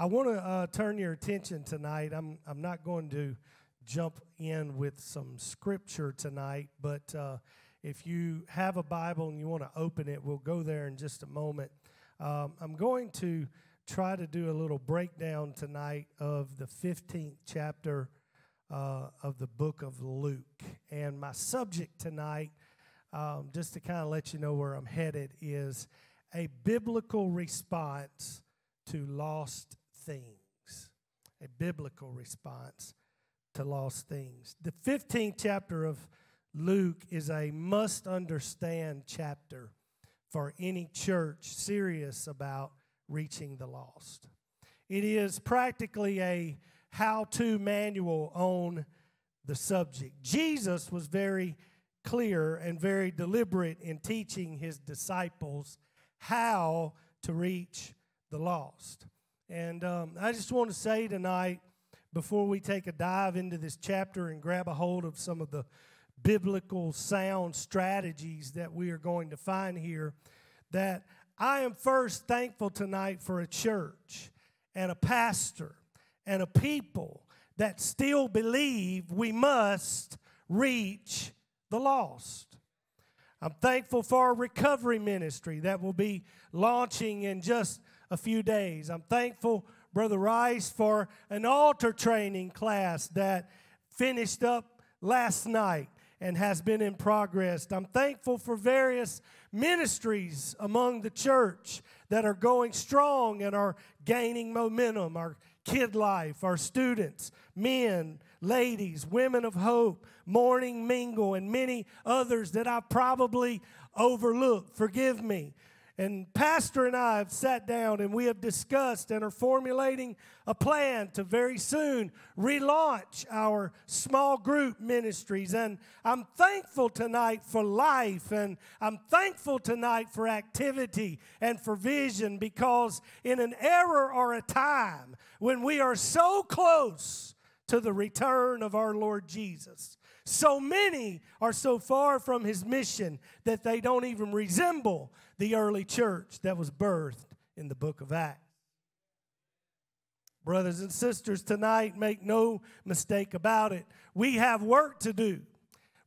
I want to uh, turn your attention tonight. I'm, I'm not going to jump in with some scripture tonight, but uh, if you have a Bible and you want to open it, we'll go there in just a moment. Um, I'm going to try to do a little breakdown tonight of the 15th chapter uh, of the book of Luke. And my subject tonight, um, just to kind of let you know where I'm headed, is a biblical response to lost things, a biblical response to lost things. The 15th chapter of Luke is a must understand chapter for any church serious about reaching the lost. It is practically a how to manual on the subject. Jesus was very clear and very deliberate in teaching his disciples how to reach the lost. And um, I just want to say tonight, before we take a dive into this chapter and grab a hold of some of the biblical sound strategies that we are going to find here, that I am first thankful tonight for a church and a pastor and a people that still believe we must reach the lost. I'm thankful for our recovery ministry that will be launching in just a few days. I'm thankful, Brother Rice, for an altar training class that finished up last night and has been in progress. I'm thankful for various ministries among the church that are going strong and are gaining momentum. Our kid life, our students, men, ladies, women of hope, morning mingle, and many others that I probably overlooked. Forgive me. And Pastor and I have sat down and we have discussed and are formulating a plan to very soon relaunch our small group ministries. And I'm thankful tonight for life and I'm thankful tonight for activity and for vision because in an era or a time when we are so close to the return of our Lord Jesus, so many are so far from his mission that they don't even resemble the early church that was birthed in the book of Acts. Brothers and sisters, tonight, make no mistake about it. We have work to do.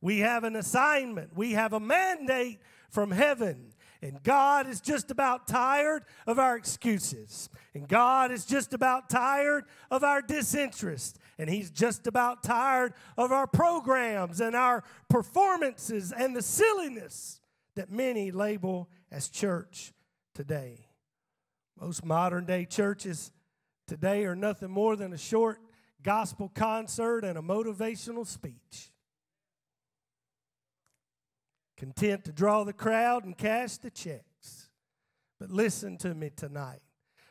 We have an assignment. We have a mandate from heaven. And God is just about tired of our excuses. And God is just about tired of our disinterest. And He's just about tired of our programs and our performances and the silliness that many label as church today. Most modern day churches today are nothing more than a short gospel concert and a motivational speech. Content to draw the crowd and cash the checks. But listen to me tonight.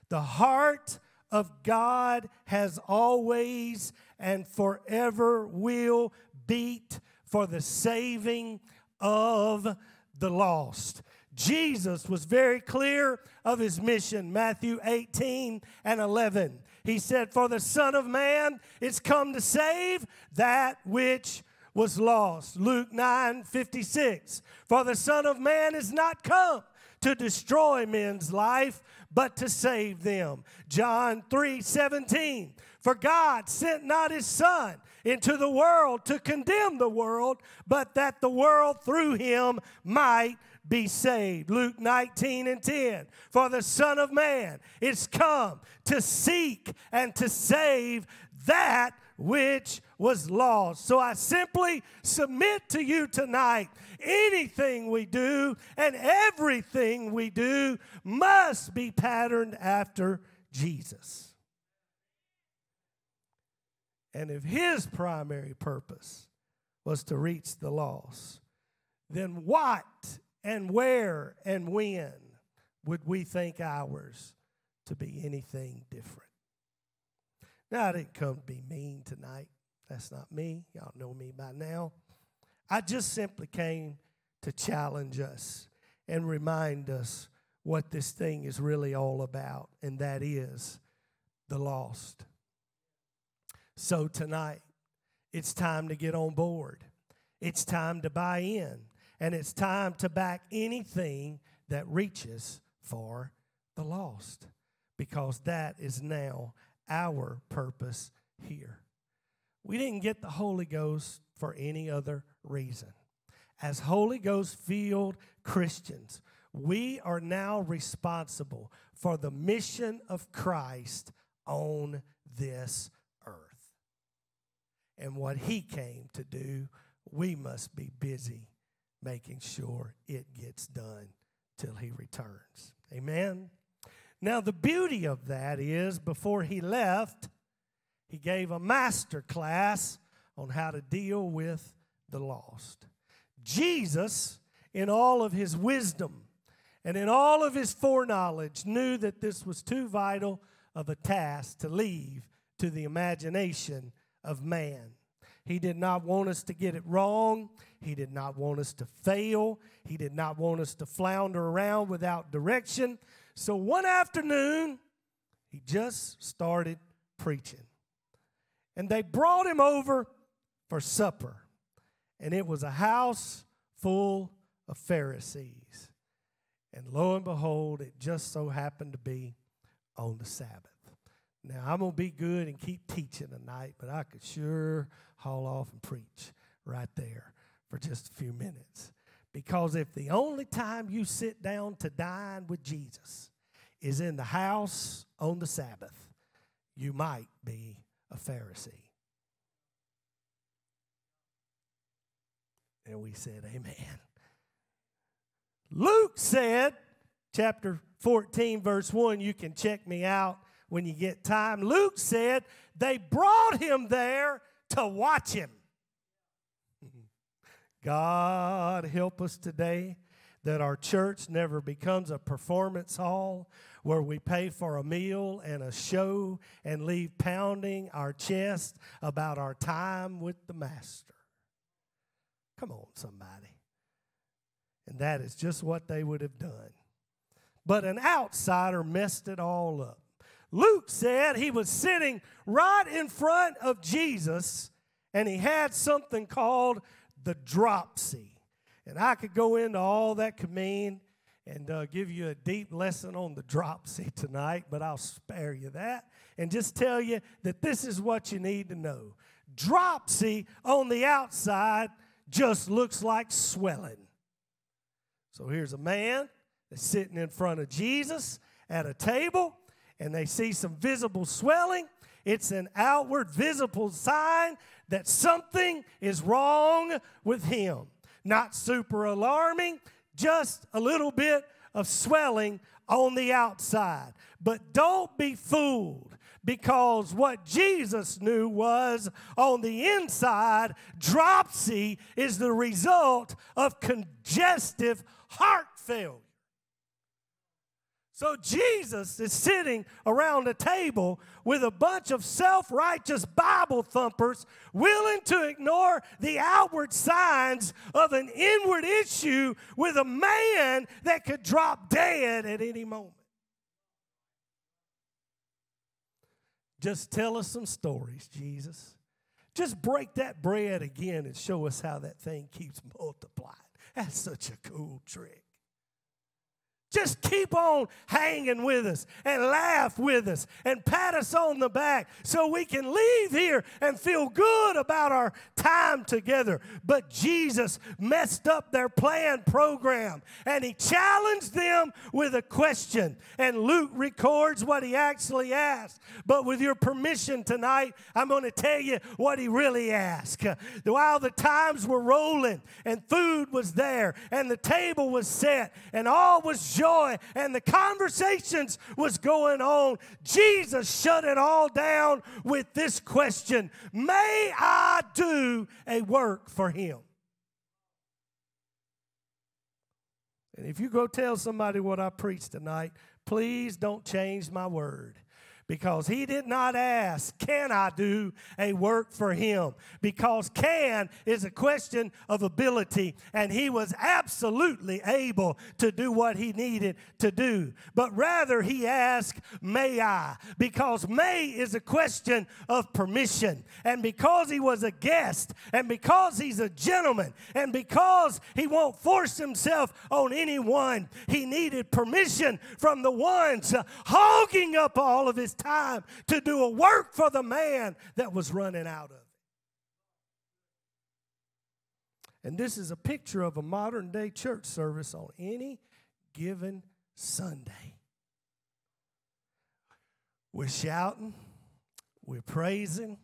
The heart of God has always and forever will beat for the saving of the lost. Jesus was very clear of his mission, Matthew 18 and 11. He said, For the Son of Man is come to save that which was lost. Luke 9 56. For the Son of Man is not come to destroy men's life, but to save them. John 3 17. For God sent not his Son into the world to condemn the world, but that the world through him might be saved. Luke 19 and 10. For the Son of Man is come to seek and to save that which was lost. So I simply submit to you tonight anything we do and everything we do must be patterned after Jesus. And if his primary purpose was to reach the lost, then what and where and when would we think ours to be anything different? Now, I didn't come to be mean tonight. That's not me. Y'all know me by now. I just simply came to challenge us and remind us what this thing is really all about, and that is the lost. So, tonight, it's time to get on board. It's time to buy in and it's time to back anything that reaches for the lost. because that is now our purpose here. We didn't get the Holy Ghost for any other reason. As Holy Ghost filled Christians, we are now responsible for the mission of Christ on this earth. And what he came to do, we must be busy making sure it gets done till he returns. Amen. Now, the beauty of that is before he left, he gave a master class on how to deal with the lost. Jesus, in all of his wisdom and in all of his foreknowledge, knew that this was too vital of a task to leave to the imagination of man. He did not want us to get it wrong. He did not want us to fail. He did not want us to flounder around without direction. So one afternoon, he just started preaching. And they brought him over for supper. And it was a house full of Pharisees. And lo and behold, it just so happened to be on the Sabbath. Now, I'm going to be good and keep teaching tonight, but I could sure haul off and preach right there for just a few minutes. Because if the only time you sit down to dine with Jesus is in the house on the Sabbath, you might be a Pharisee. And we said, Amen. Luke said, chapter 14, verse 1, you can check me out when you get time. Luke said, they brought him there to watch him. God help us today that our church never becomes a performance hall where we pay for a meal and a show and leave pounding our chest about our time with the Master. Come on, somebody. And that is just what they would have done. But an outsider messed it all up. Luke said he was sitting right in front of Jesus and he had something called the dropsy. And I could go into all that could mean and uh, give you a deep lesson on the dropsy tonight, but I'll spare you that and just tell you that this is what you need to know. Dropsy on the outside just looks like swelling. So here's a man that's sitting in front of Jesus at a table, and they see some visible swelling. It's an outward visible sign that something is wrong with him. Not super alarming, just a little bit of swelling on the outside. But don't be fooled because what Jesus knew was on the inside, dropsy is the result of congestive heart failure. So Jesus is sitting around a table with a bunch of self righteous Bible thumpers willing to ignore the outward signs of an inward issue with a man that could drop dead at any moment. Just tell us some stories, Jesus. Just break that bread again and show us how that thing keeps multiplying. That's such a cool trick. Just keep on hanging with us and laugh with us and pat us on the back so we can leave here and feel good about our time together. But Jesus messed up their plan program and he challenged them with a question. And Luke records what he actually asked. But with your permission tonight, I'm going to tell you what he really asked. While the times were rolling and food was there and the table was set and all was joy and the conversations was going on, Jesus shut it all down with this question May I do a work for him? And if you go tell somebody what I preached tonight, please don't change my word because he did not ask, Can I do a work for him? Because can is a question of ability, and he was absolutely able to do what he needed to do. But rather, he asked, May I? Because may is a question of permission. And because he was a guest, and because he's a gentleman, and because he won't force himself on anyone, he needed permission from the ones hogging up all of his time to do a work for the man that was running out of it. And this is a picture of a modern day church service on any given Sunday. We're shouting, we're praising,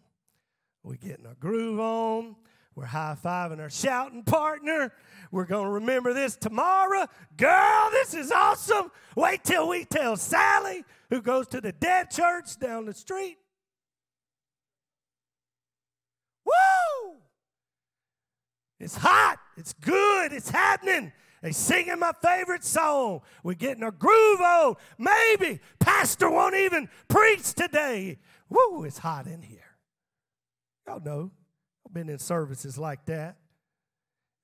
we're getting our groove on, we're high fiving our shouting partner. We're going to remember this tomorrow. Girl, this is awesome. Wait till we tell Sally, who goes to the dead church down the street. Woo! It's hot. It's good. It's happening. They singing my favorite song. We're getting a groove on. Maybe pastor won't even preach today. Woo, it's hot in here. Y'all know I've been in services like that.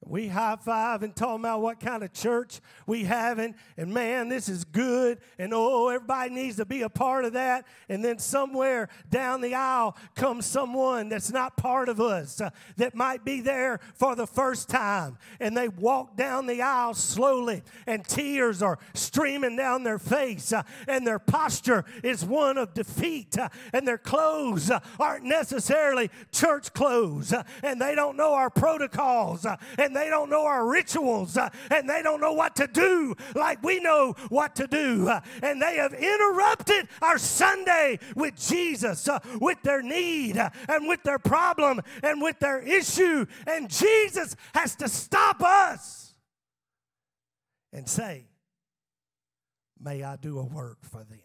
We high five and talking about what kind of church we having, and man, this is good, and oh, everybody needs to be a part of that. And then somewhere down the aisle comes someone that's not part of us uh, that might be there for the first time, and they walk down the aisle slowly, and tears are streaming down their face, uh, and their posture is one of defeat, uh, and their clothes uh, aren't necessarily church clothes, uh, and they don't know our protocols, uh, and and they don't know our rituals uh, and they don't know what to do like we know what to do. Uh, and they have interrupted our Sunday with Jesus, uh, with their need and with their problem and with their issue. And Jesus has to stop us and say, May I do a work for them?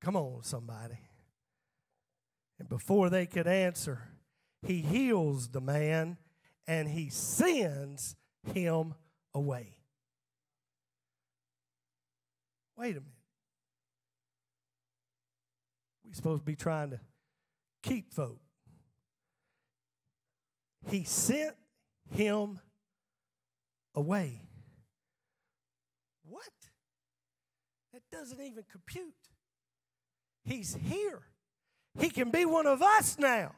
Come on, somebody. And before they could answer, he heals the man and he sends him away. Wait a minute. We're supposed to be trying to keep folk. He sent him away. What? That doesn't even compute. He's here. He can be one of us now.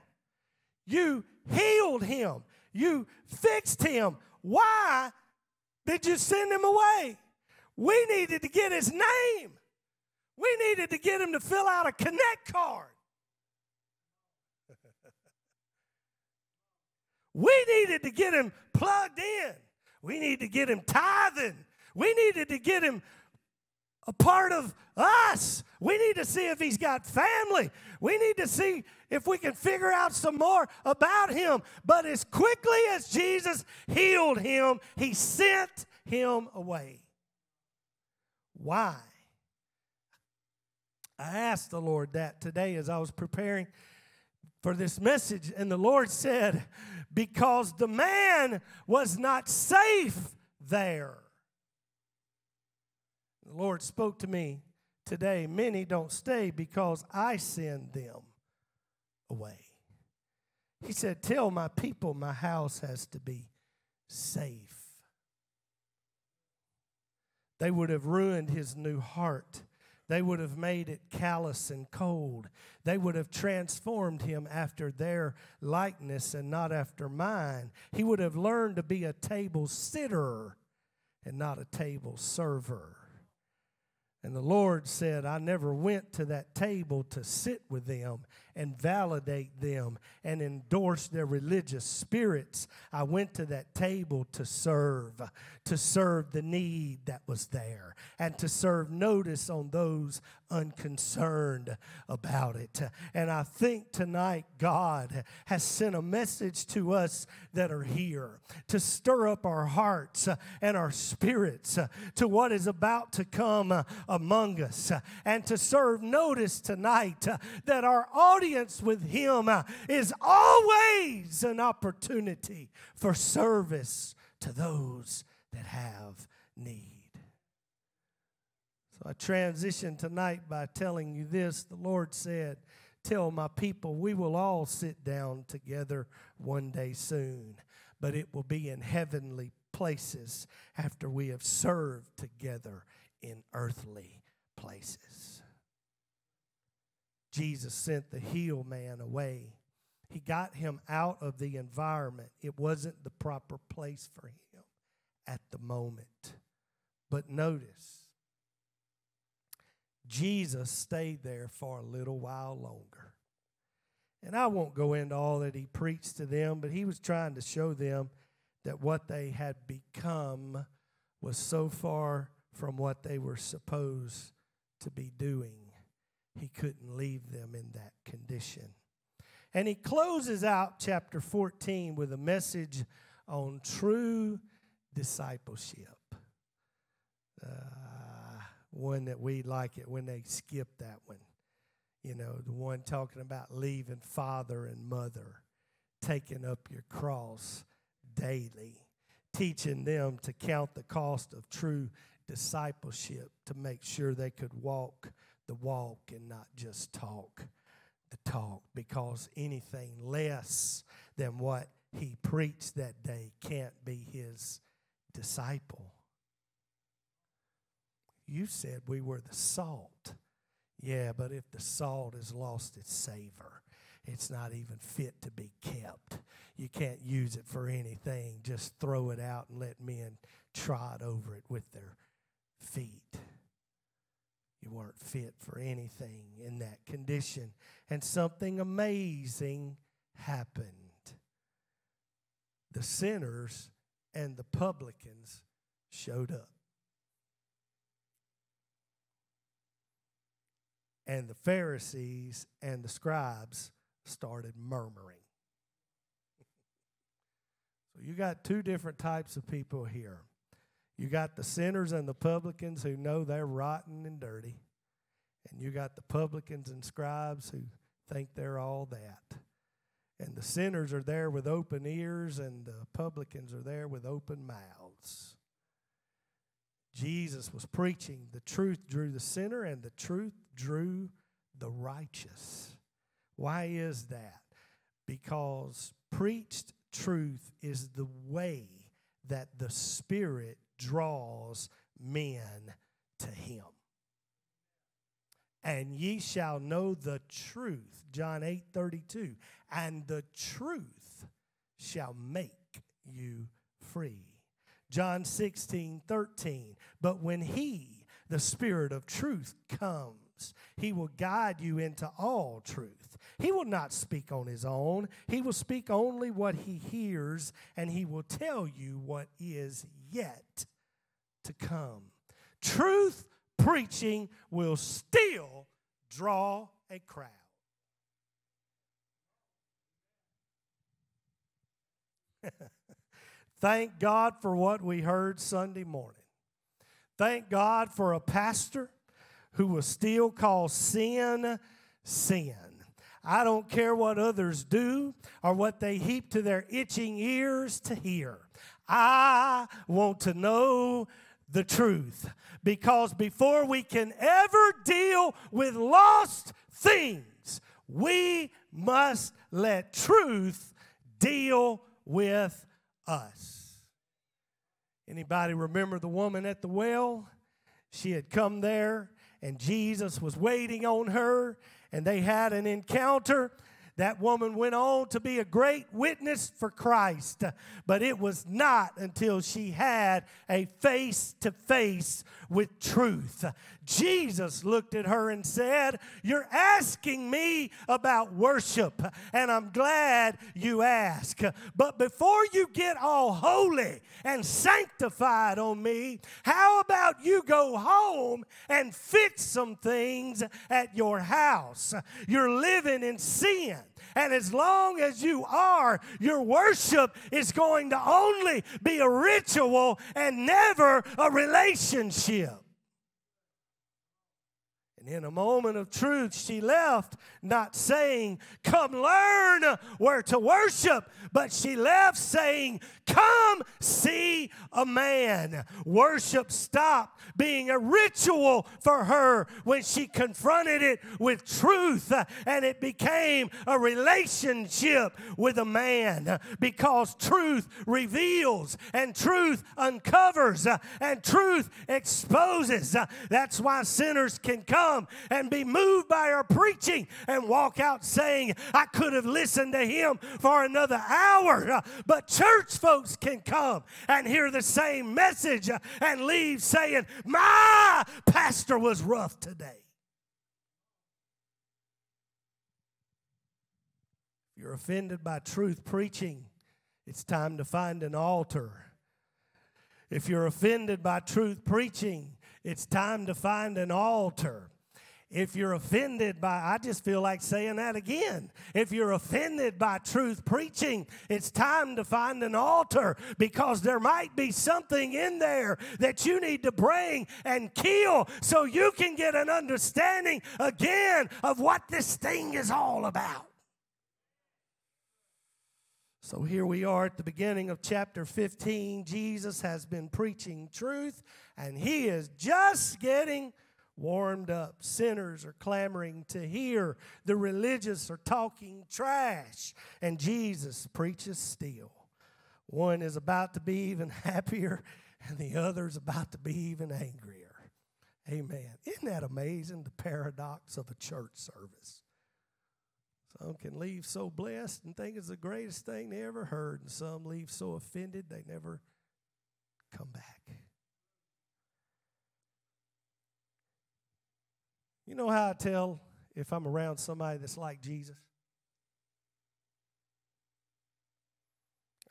You healed him. You fixed him. Why did you send him away? We needed to get his name. We needed to get him to fill out a connect card. we needed to get him plugged in. We needed to get him tithing. We needed to get him a part of us. We need to see if he's got family. We need to see if we can figure out some more about him. But as quickly as Jesus healed him, he sent him away. Why? I asked the Lord that today as I was preparing for this message, and the Lord said, Because the man was not safe there. The Lord spoke to me today. Many don't stay because I send them away. He said, Tell my people my house has to be safe. They would have ruined his new heart. They would have made it callous and cold. They would have transformed him after their likeness and not after mine. He would have learned to be a table sitter and not a table server. And the Lord said, I never went to that table to sit with them and validate them and endorse their religious spirits. I went to that table to serve, to serve the need that was there, and to serve notice on those unconcerned about it. And I think tonight God has sent a message to us that are here to stir up our hearts and our spirits to what is about to come among us and to serve notice tonight that our audience with Him is always an opportunity for service to those that have need. So I transition tonight by telling you this. The Lord said, Tell my people we will all sit down together one day soon, but it will be in heavenly places after we have served together in earthly places. Jesus sent the healed man away. He got him out of the environment. It wasn't the proper place for him at the moment. But notice, Jesus stayed there for a little while longer. And I won't go into all that he preached to them, but he was trying to show them that what they had become was so far from what they were supposed to be doing, he couldn't leave them in that condition. And he closes out chapter 14 with a message on true discipleship. Uh, one that we like it when they skip that one. You know, the one talking about leaving father and mother, taking up your cross daily, teaching them to count the cost of true discipleship to make sure they could walk the walk and not just talk the talk because anything less than what he preached that day can't be his disciple. You said we were the salt. Yeah, but if the salt has lost its savor, it's not even fit to be kept. You can't use it for anything. Just throw it out and let men trot over it with their feet. You weren't fit for anything in that condition. And something amazing happened. The sinners and the publicans showed up. And the Pharisees and the scribes started murmuring. so you got two different types of people here. You got the sinners and the publicans who know they're rotten and dirty. And you got the publicans and scribes who think they're all that. And the sinners are there with open ears, and the publicans are there with open mouths. Jesus was preaching. The truth drew the sinner, and the truth drew the righteous. Why is that? Because preached truth is the way that the Spirit draws men to him. And ye shall know the truth, John 8 32, and the truth shall make you free. John 16 13, but when he, the Spirit of truth, comes, he will guide you into all truth. He will not speak on his own. He will speak only what he hears, and he will tell you what is yet to come. Truth preaching will still draw a crowd. Thank God for what we heard Sunday morning. Thank God for a pastor who will still call sin sin. I don't care what others do or what they heap to their itching ears to hear. I want to know the truth. Because before we can ever deal with lost things, we must let truth deal with us. Anybody remember the woman at the well? She had come there and Jesus was waiting on her and they had an encounter that woman went on to be a great witness for Christ, but it was not until she had a face to face with truth. Jesus looked at her and said, You're asking me about worship, and I'm glad you ask. But before you get all holy and sanctified on me, how about you go home and fix some things at your house? You're living in sin. And as long as you are, your worship is going to only be a ritual and never a relationship. And in a moment of truth, she left, not saying, Come learn where to worship, but she left saying, Come see a man. Worship stopped being a ritual for her when she confronted it with truth, and it became a relationship with a man because truth reveals, and truth uncovers, and truth exposes. That's why sinners can come and be moved by our preaching and walk out saying, I could have listened to him for another hour. Uh, but church folks can come and hear the same message uh, and leave saying, My pastor was rough today. You're offended by truth preaching, it's time to find an altar. If you're offended by truth preaching, it's time to find an altar. If you're offended by, I just feel like saying that again. If you're offended by truth preaching, it's time to find an altar because there might be something in there that you need to bring and kill so you can get an understanding again of what this thing is all about. So here we are at the beginning of chapter 15. Jesus has been preaching truth, and he is just getting warmed up. Sinners are clamoring to hear. The religious are talking trash, and Jesus preaches still. One is about to be even happier, and the other is about to be even angrier. Amen. Isn't that amazing? The paradox of a church service. Some can leave so blessed and think it's the greatest thing they ever heard, and some leave so offended they never come back. You know how I tell if I'm around somebody that's like Jesus?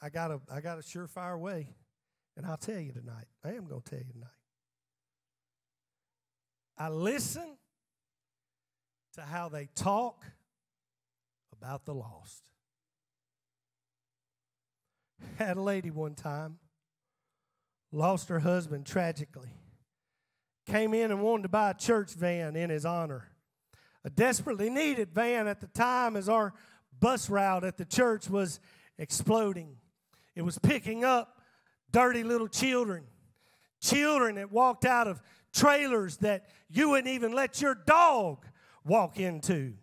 I got a I got a surefire way, and I'll tell you tonight. I am to tell you tonight. I listen to how they talk about the lost. Had a lady one time, lost her husband tragically. Came in and wanted to buy a church van in his honor. A desperately needed van at the time as our bus route at the church was exploding. It was picking up dirty little children, children that walked out of trailers that you wouldn't even let your dog walk into,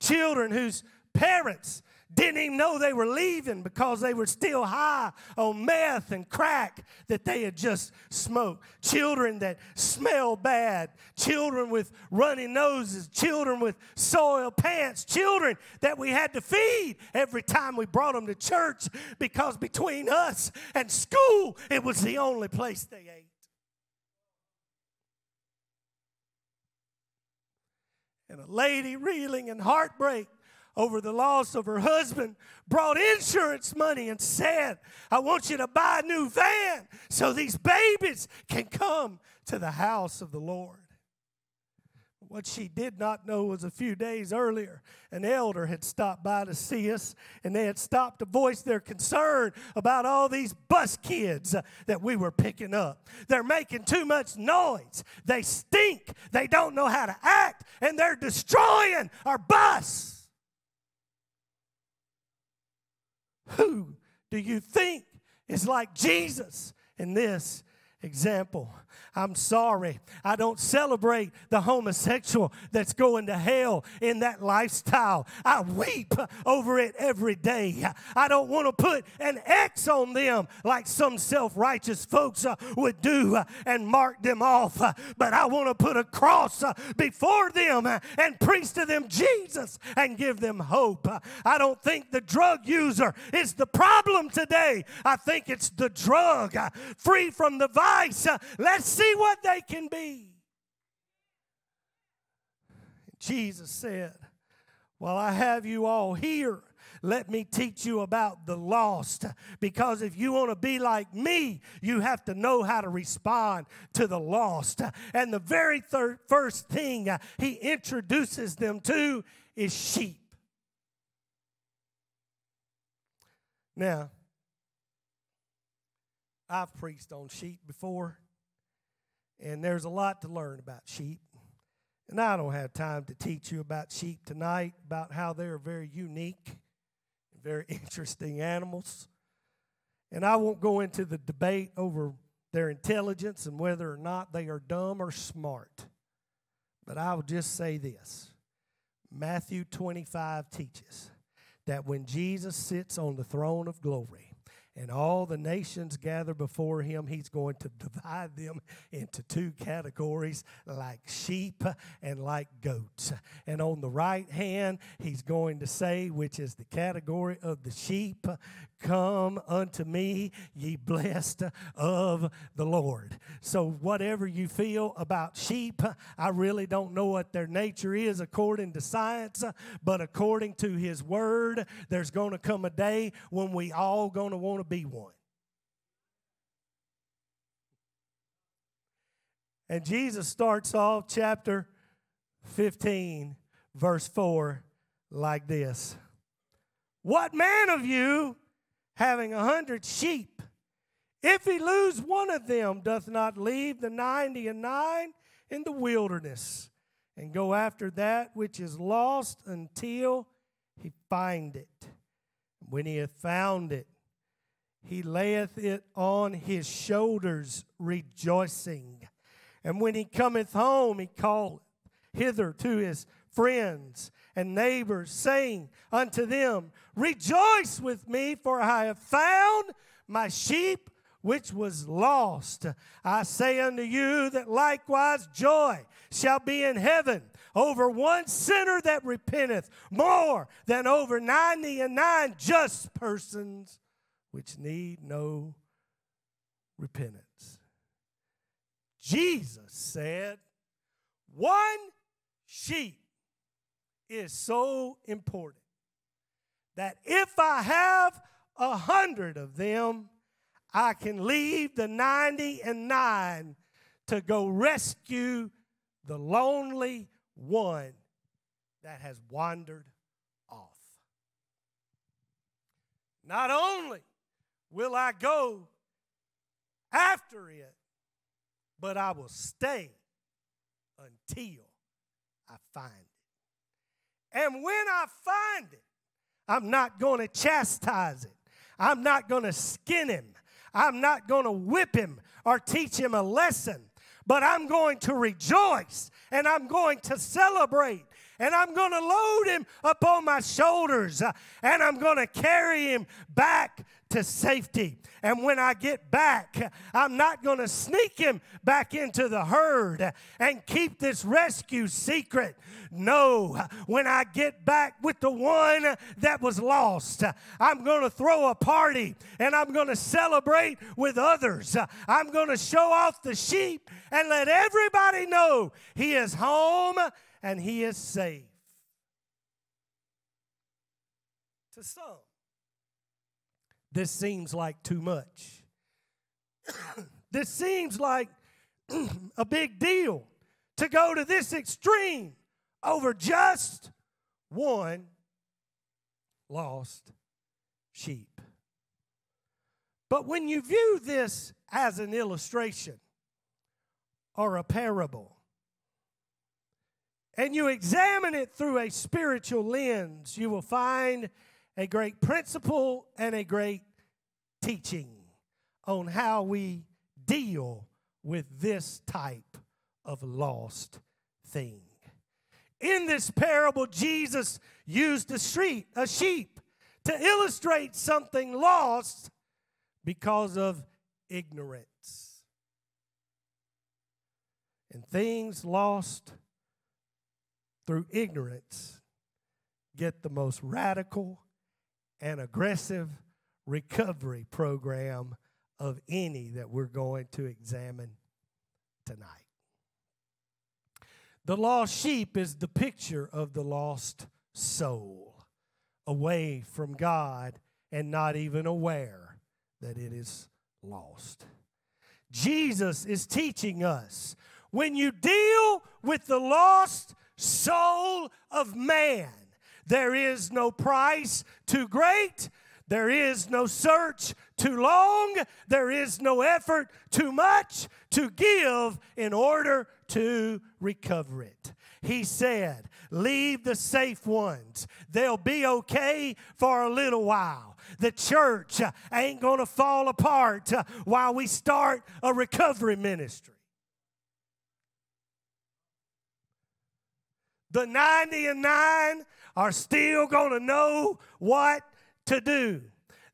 children whose parents didn't even know they were leaving because they were still high on meth and crack that they had just smoked. Children that smell bad, children with runny noses, children with soiled pants, children that we had to feed every time we brought them to church because between us and school, it was the only place they ate. And a lady reeling in heartbreak over the loss of her husband, brought insurance money and said, I want you to buy a new van so these babies can come to the house of the Lord. What she did not know was a few days earlier, an elder had stopped by to see us, and they had stopped to voice their concern about all these bus kids uh, that we were picking up. They're making too much noise. They stink. They don't know how to act, and they're destroying our bus. Who do you think is like Jesus in this example? I'm sorry. I don't celebrate the homosexual that's going to hell in that lifestyle. I weep over it every day. I don't want to put an X on them like some self righteous folks uh, would do uh, and mark them off. But I want to put a cross uh, before them and preach to them Jesus and give them hope. I don't think the drug user is the problem today. I think it's the drug. Free from the vice. Let's see what they can be. Jesus said, While I have you all here, let me teach you about the lost. Because if you want to be like me, you have to know how to respond to the lost. And the very thir- first thing he introduces them to is sheep. Now, I've preached on sheep before. And there's a lot to learn about sheep. And I don't have time to teach you about sheep tonight, about how they're very unique, very interesting animals. And I won't go into the debate over their intelligence and whether or not they are dumb or smart. But I will just say this Matthew 25 teaches that when Jesus sits on the throne of glory, and all the nations gather before him, he's going to divide them into two categories like sheep and like goats. And on the right hand, he's going to say, which is the category of the sheep, Come unto me, ye blessed of the Lord. So, whatever you feel about sheep, I really don't know what their nature is according to science, but according to His Word, there's going to come a day when we all going to want to be one. And Jesus starts off chapter 15, verse 4, like this What man of you having a hundred sheep, if he lose one of them, doth not leave the ninety and nine in the wilderness, and go after that which is lost until he find it. When he hath found it, he layeth it on his shoulders, rejoicing. And when he cometh home, he calleth hither to his friends and neighbors, saying unto them, Rejoice with me, for I have found my sheep which was lost. I say unto you that likewise joy shall be in heaven over one sinner that repenteth more than over ninety and nine just persons which need no repentance. Jesus said, One sheep is so important that if I have a hundred of them, I can leave the 90 and 9 to go rescue the lonely one that has wandered off. Not only will I go after it, but I will stay until I find it. And when I find it, I'm not going to chastise it. I'm not going to skin him. I'm not going to whip him or teach him a lesson. But I'm going to rejoice and I'm going to celebrate and I'm going to load him upon my shoulders uh, and I'm going to carry him back to safety. And when I get back, I'm not going to sneak him back into the herd and keep this rescue secret. No, when I get back with the one that was lost, I'm going to throw a party and I'm going to celebrate with others. I'm going to show off the sheep and let everybody know he is home and he is safe. To some, this seems like too much. this seems like a big deal to go to this extreme over just one lost sheep. But when you view this as an illustration or a parable, and you examine it through a spiritual lens, you will find a great principle and a great teaching on how we deal with this type of lost thing. In this parable, Jesus used a street, a sheep, to illustrate something lost because of ignorance. And things lost through ignorance get the most radical and aggressive recovery program of any that we're going to examine tonight. The lost sheep is the picture of the lost soul away from God and not even aware that it is lost. Jesus is teaching us when you deal with the lost soul of man, there is no price too great. There is no search too long. There is no effort too much to give in order to recover it. He said, Leave the safe ones. They'll be okay for a little while. The church ain't going to fall apart while we start a recovery ministry. The 90 and 9 are still going to know what to do.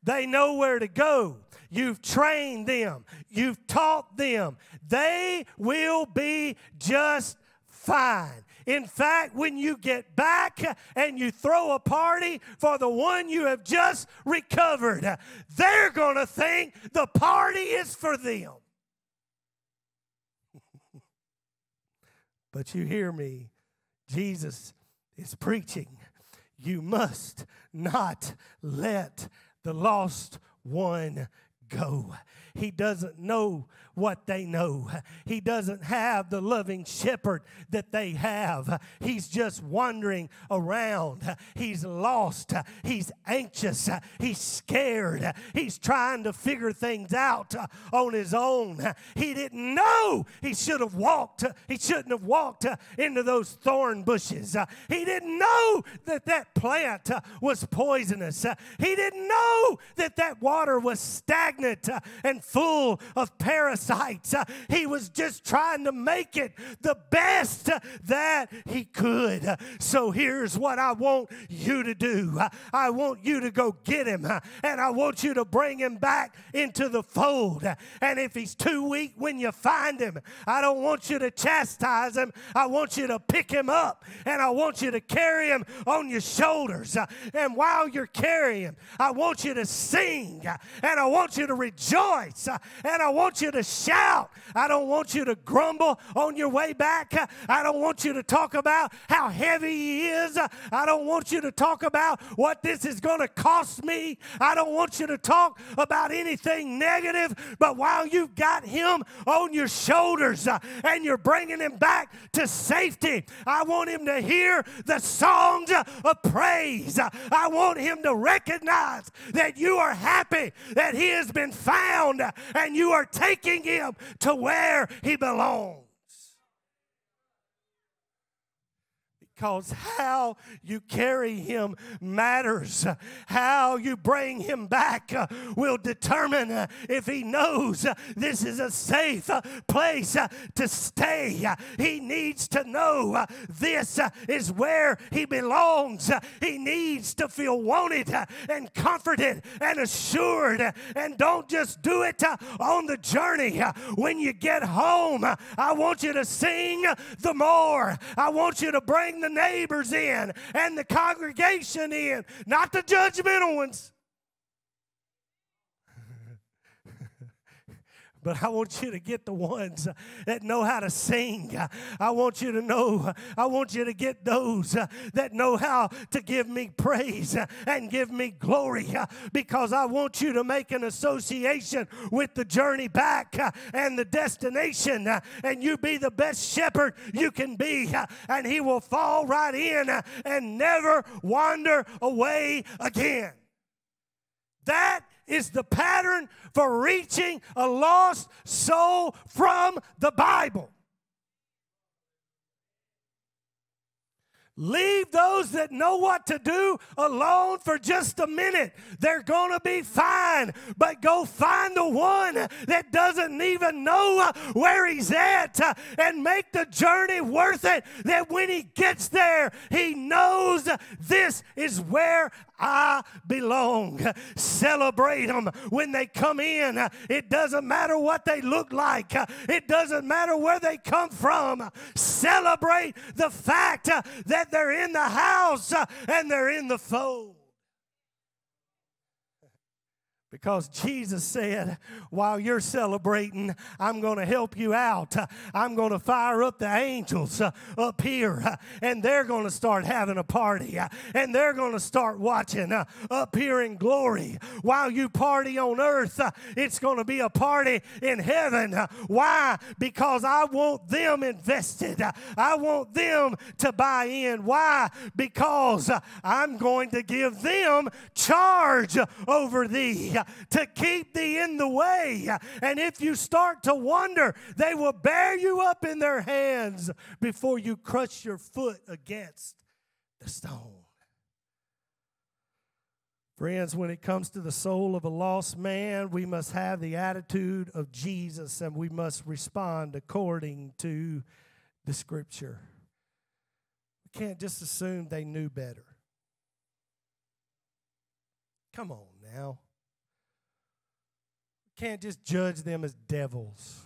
They know where to go. You've trained them, you've taught them. They will be just fine. In fact, when you get back and you throw a party for the one you have just recovered, they're going to think the party is for them. but you hear me, Jesus is preaching. You must not let the lost one go. He doesn't know what they know. He doesn't have the loving shepherd that they have. He's just wandering around. He's lost. He's anxious. He's scared. He's trying to figure things out on his own. He didn't know he should have walked. He shouldn't have walked into those thorn bushes. He didn't know that that plant was poisonous. He didn't know that that water was stagnant and full of parasites. Uh, he was just trying to make it the best uh, that he could. Uh, so here's what I want you to do uh, I want you to go get him, and I want you to bring him back into the fold. And if he's too weak when you find him, I don't want you to chastise him. I want you to pick him up, and I want you to carry him on your shoulders. And while you're carrying him, I want you to sing, and I want you to rejoice uh, and I want you to shout. I don't want you to grumble on your way back. I don't want you to talk about how heavy he is. I don't want you to talk about what this is going to cost me. I don't want you to talk about anything negative. But while you've got him on your shoulders uh, and you're bringing him back to safety, I want him to hear the songs of praise. I want him to recognize that you are happy that he has been found and you are taking him to where he belongs. Because how you carry him matters. How you bring him back uh, will determine uh, if he knows uh, this is a safe uh, place uh, to stay. Uh, he needs to know this is where he belongs. He needs to feel wanted and comforted and assured. And don't just do it on the journey. When you get home, I want you to sing the more. I want you to bring the the neighbors in and the congregation in, not the judgmental ones. But I want you to get the ones that know how to sing. I want you to know, I want you to get those that know how to give me praise and give me glory because I want you to make an association with the journey back and the destination and you be the best shepherd you can be and he will fall right in and never wander away again. That is the pattern for reaching a lost soul from the Bible. Leave those that know what to do alone for just a minute. They're going to be fine. But go find the one that doesn't even know where he's at and make the journey worth it. That when he gets there, he knows this is where I belong. Celebrate them when they come in. It doesn't matter what they look like, it doesn't matter where they come from. Celebrate the fact that they're in the house uh, and they're in the fold. Because Jesus said, while you're celebrating, I'm going to help you out. I'm going to fire up the angels uh, up here, uh, and they're going to start having a party, uh, and they're going to start watching up here in glory. While you party on earth, it's going to be a party in heaven. Why? Because I want them invested, I want them to buy in. Why? Because I'm going to give them charge over thee. To keep thee in the way. And if you start to wander, they will bear you up in their hands before you crush your foot against the stone. Friends, when it comes to the soul of a lost man, we must have the attitude of Jesus and we must respond according to the scripture. We can't just assume they knew better. Come on now. Can't just judge them as devils.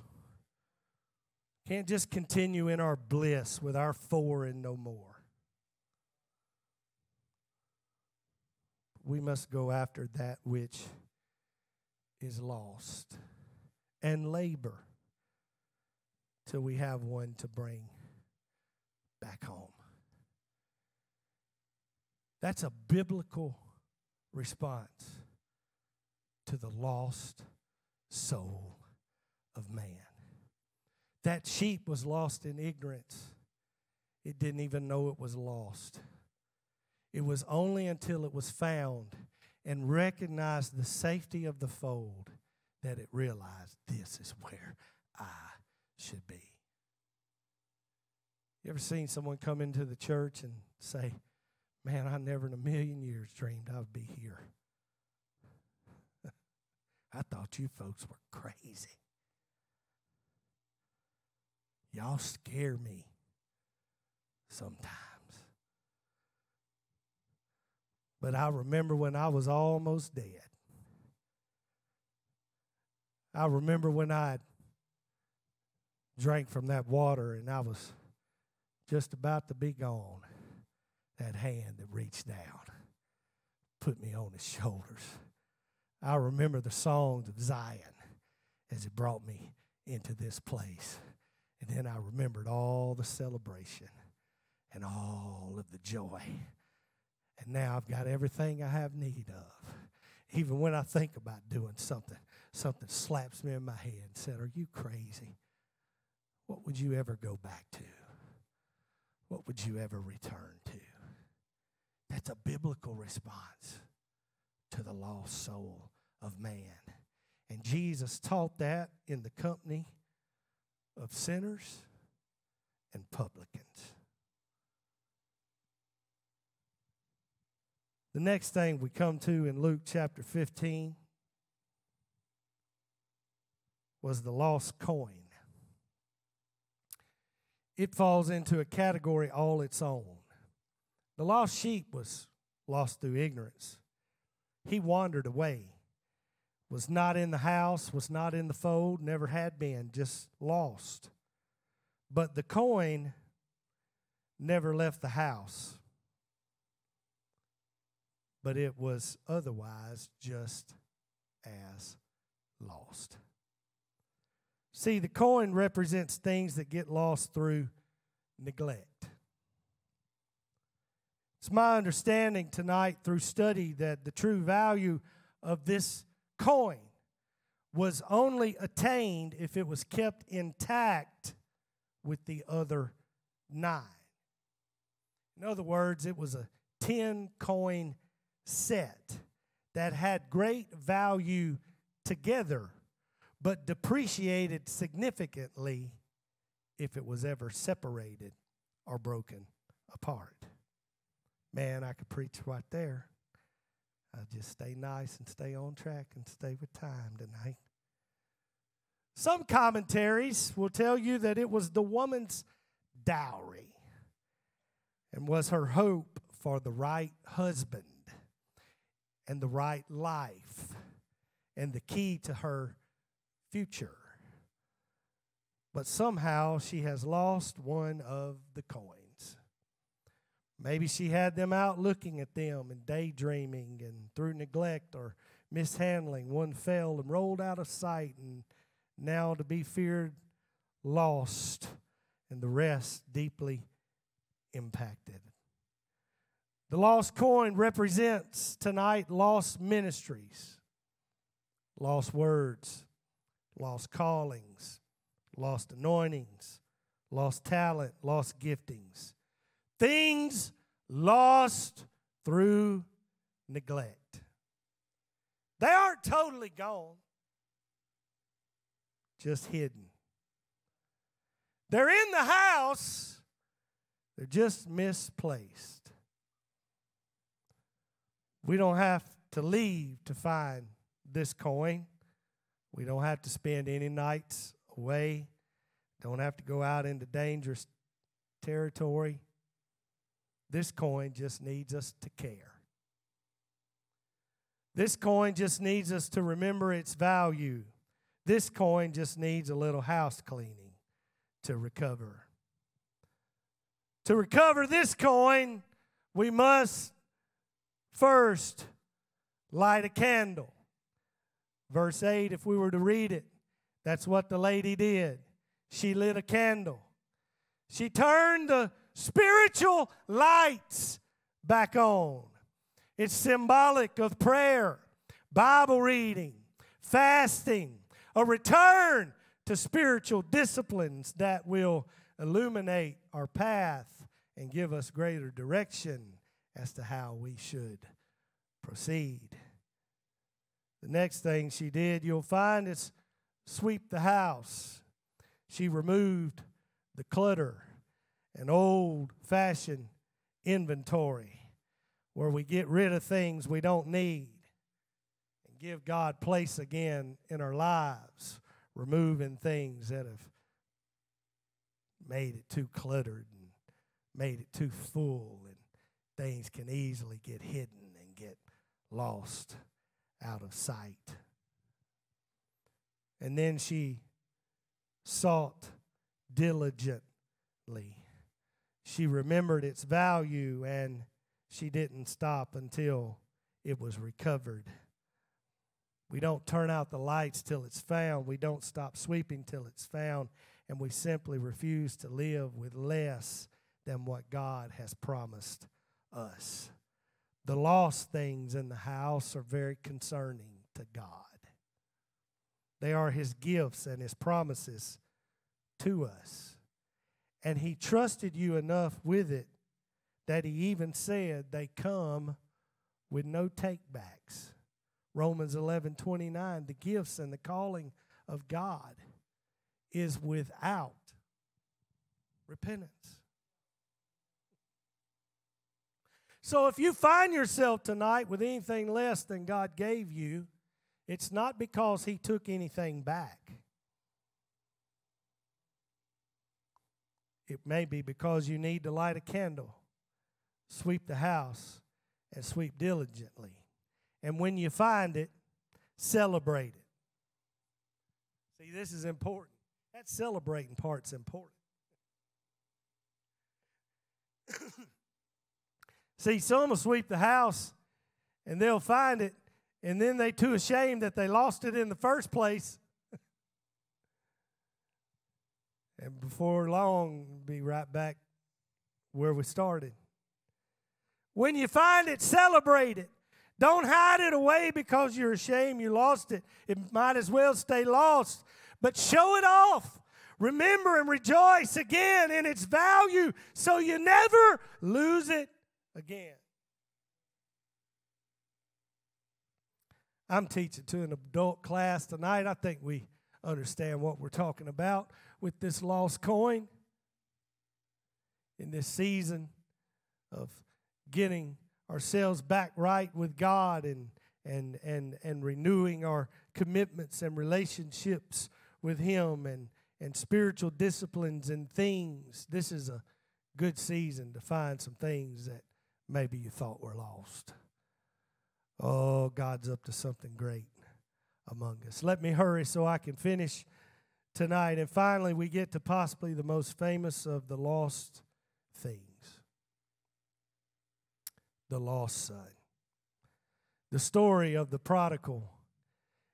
Can't just continue in our bliss with our four and no more. we must go after that which is lost and labor till we have one to bring back home. That's a biblical response to the lost soul of man. That sheep was lost in ignorance, it didn't even know it was lost. It was only until it was found and recognized the safety of the fold that it realized this is where I should be. You ever seen someone come into the church and say, Man, I never in a million years dreamed I would be here? I thought you folks were crazy. Y'all scare me sometimes. But I remember when I was almost dead. I remember when I drank from that water and I was just about to be gone. That hand that reached down put me on his shoulders. I remember the songs of Zion as it brought me into this place. And then I remembered all the celebration and all of the joy and now I've got everything I have need of. Even when I think about doing something, something slaps me in my head and said, Are you crazy? What would you ever go back to? What would you ever return to? That's a biblical response to the lost soul of man. And Jesus taught that in the company of sinners and publicans. The next thing we come to in Luke chapter 15 was the lost coin. It falls into a category all its own. The lost sheep was lost through ignorance. He wandered away, was not in the house, was not in the fold, never had been, just lost. But the coin never left the house but it was otherwise just as lost. See, the coin represents things that get lost through neglect. It's my understanding tonight through study that the true value of this coin was only attained if it was kept intact with the other nine. In other words, it was a 10 coin set that had great value together, but depreciated significantly if it was ever separated or broken apart. Man, I could preach right there. I'll just stay nice and stay on track and stay with time tonight. Some commentaries will tell you that it was the woman's dowry and was her hope for the right husband and the right life and the key to her future. But somehow she has lost one of the coins. Maybe she had them out looking at them and daydreaming, and through neglect or mishandling, one fell and rolled out of sight, and now to be feared, lost, and the rest deeply impacted. The lost coin represents tonight lost ministries, lost words, lost callings, lost anointings, lost talent, lost giftings. Things lost through neglect. They aren't totally gone, just hidden. They're in the house, they're just misplaced. We don't have to leave to find this coin. We don't have to spend any nights away. Don't have to go out into dangerous territory. This coin just needs us to care. This coin just needs us to remember its value. This coin just needs a little house cleaning to recover. To recover this coin, we must first light a candle. Verse 8, if we were to read it, that's what the lady did. She lit a candle. She turned the spiritual lights back on. It's symbolic of prayer, Bible reading, fasting, a return to spiritual disciplines that will illuminate our path and give us greater direction as to how we should proceed. The next thing she did, you'll find, is sweep the house. She removed the clutter, an old fashioned inventory where we get rid of things we don't need and give God place again in our lives, removing things that have made it too cluttered and made it too full, and things can easily get hidden and get lost out of sight. And then she sought diligently. She remembered its value and she didn't stop until it was recovered. We don't turn out the lights till it's found. We don't stop sweeping till it's found. And we simply refuse to live with less than what God has promised us. The lost things in the house are very concerning to God. They are His gifts and His promises to us. And He trusted you enough with it that He even said they come with no takebacks. Romans 11 29, the gifts and the calling of God is without repentance. So if you find yourself tonight with anything less than God gave you, it's not because He took anything back. It may be because you need to light a candle, sweep the house, and sweep diligently. And when you find it, celebrate it. See, this is important. That celebrating part's important. See, some will sweep the house and they'll find it, and then they too ashamed that they lost it in the first place. And before long, be right back where we started. When you find it, celebrate it. Don't hide it away because you're ashamed you lost it. It might as well stay lost, but show it off. Remember and rejoice again in its value so you never lose it again. I'm teaching to an adult class tonight. I think we understand what we're talking about with this lost coin in this season of getting ourselves back right with God and and and and renewing our commitments and relationships with him and and spiritual disciplines and things. This is a good season to find some things that maybe you thought were lost. Oh, God's up to something great among us. Let me hurry so I can finish tonight. And finally, we get to possibly the most famous of the lost things the lost son. The story of the prodigal.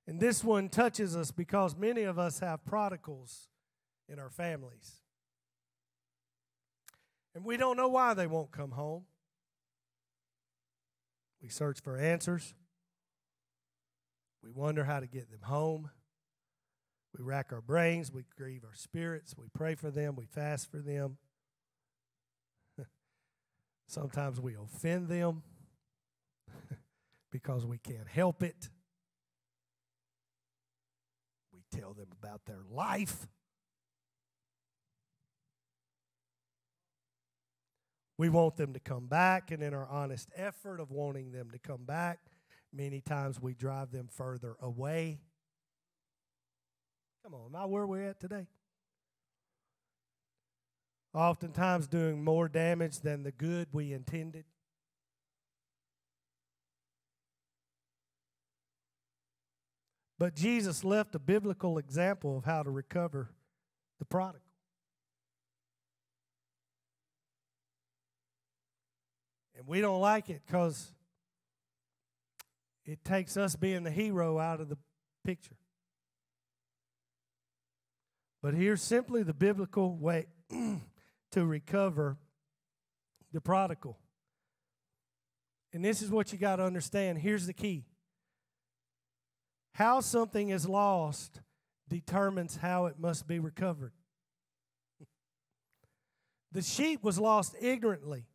And this one touches us because many of us have prodigals in our families. And we don't know why they won't come home. We search for answers. We wonder how to get them home. We rack our brains. We grieve our spirits. We pray for them. We fast for them. Sometimes we offend them because we can't help it. We tell them about their life. We want them to come back, and in our honest effort of wanting them to come back, many times we drive them further away. Come on, am I where we're at today? Oftentimes doing more damage than the good we intended. But Jesus left a biblical example of how to recover the prodigal. And we don't like it because it takes us being the hero out of the picture. But here's simply the biblical way to recover the prodigal. And this is what you got to understand. Here's the key how something is lost determines how it must be recovered. The sheep was lost ignorantly.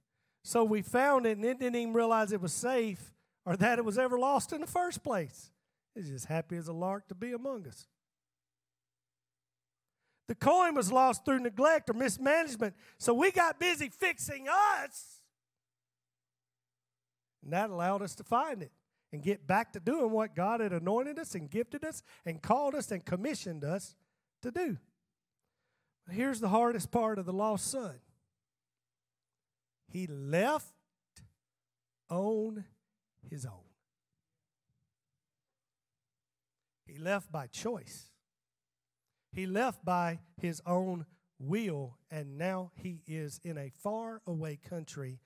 So we found it and it didn't even realize it was safe or that it was ever lost in the first place. It's just happy as a lark to be among us. The coin was lost through neglect or mismanagement. So we got busy fixing us. And that allowed us to find it and get back to doing what God had anointed us and gifted us and called us and commissioned us to do. Here's the hardest part of the lost son he left on his own. He left by choice. He left by his own will, and now he is in a far away country,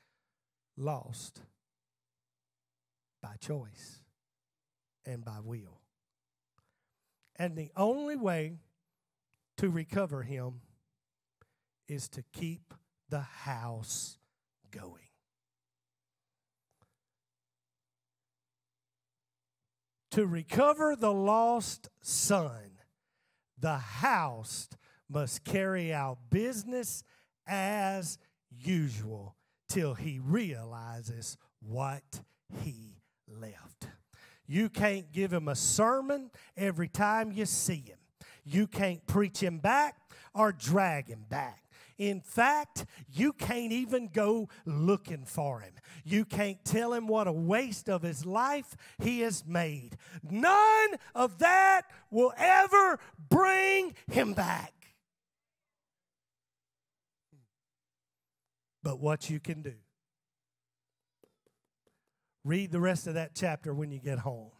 lost by choice and by will. And the only way to recover him is to keep the house going. To recover the lost son, the house must carry out business as usual till he realizes what he left. You can't give him a sermon every time you see him. You can't preach him back or drag him back. In fact, you can't even go looking for him. You can't tell him what a waste of his life he has made. None of that will ever bring him back. But what you can do Read the rest of that chapter when you get home.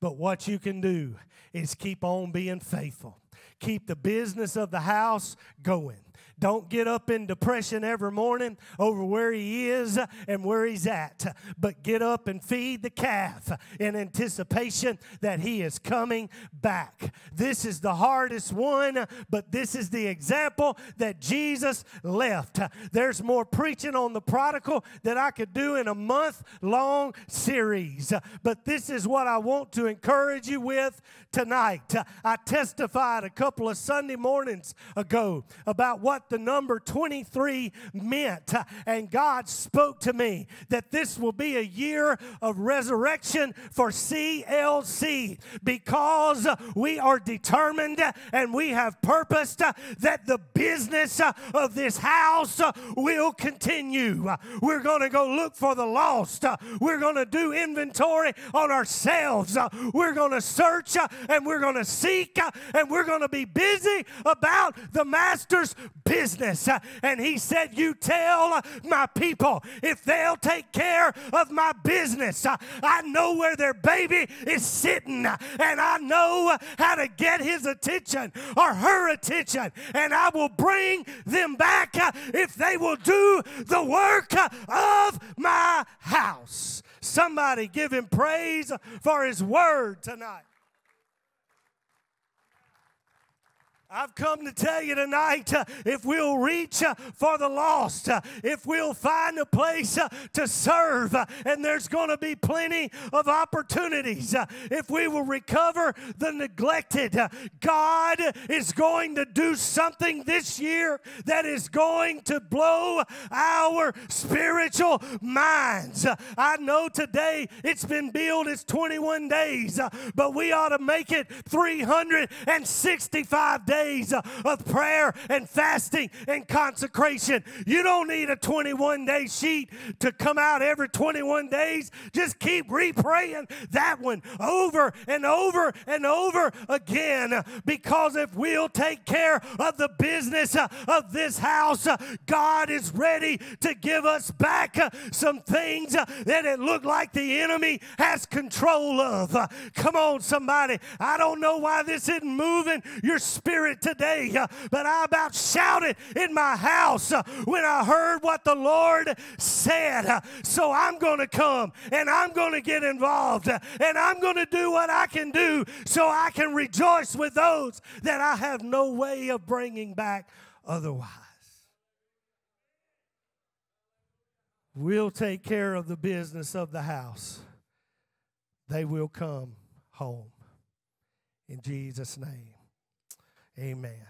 But what you can do is keep on being faithful. Keep the business of the house going. Don't get up in depression every morning over where he is and where he's at, but get up and feed the calf in anticipation that he is coming back. This is the hardest one, but this is the example that Jesus left. There's more preaching on the prodigal that I could do in a month long series, but this is what I want to encourage you with tonight. I testified a couple of Sunday mornings ago about what the number 23 meant. And God spoke to me that this will be a year of resurrection for CLC because we are determined and we have purposed that the business of this house will continue. We're going to go look for the lost. We're going to do inventory on ourselves. We're going to search and we're going to seek and we're going to be busy about the master's business. And he said, You tell my people if they'll take care of my business, I know where their baby is sitting, and I know how to get his attention or her attention, and I will bring them back if they will do the work of my house. Somebody give him praise for his word tonight. I've come to tell you tonight uh, if we'll reach uh, for the lost, uh, if we'll find a place uh, to serve, uh, and there's going to be plenty of opportunities, uh, if we will recover the neglected, God is going to do something this year that is going to blow our spiritual minds. I know today it's been billed as 21 days, but we ought to make it 365 days days of prayer and fasting and consecration. You don't need a 21 day sheet to come out every 21 days. Just keep repraying that one over and over and over again because if we'll take care of the business of this house, God is ready to give us back some things that it looked like the enemy has control of. Come on, somebody. I don't know why this isn't moving your spirit Spirit today, uh, but I about shouted in my house uh, when I heard what the Lord said. Uh, so I'm going to come and I'm going to get involved and I'm going to do what I can do so I can rejoice with those that I have no way of bringing back otherwise. We'll take care of the business of the house. They will come home. In Jesus' name. Amen.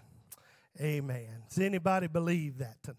Amen. Does anybody believe that tonight?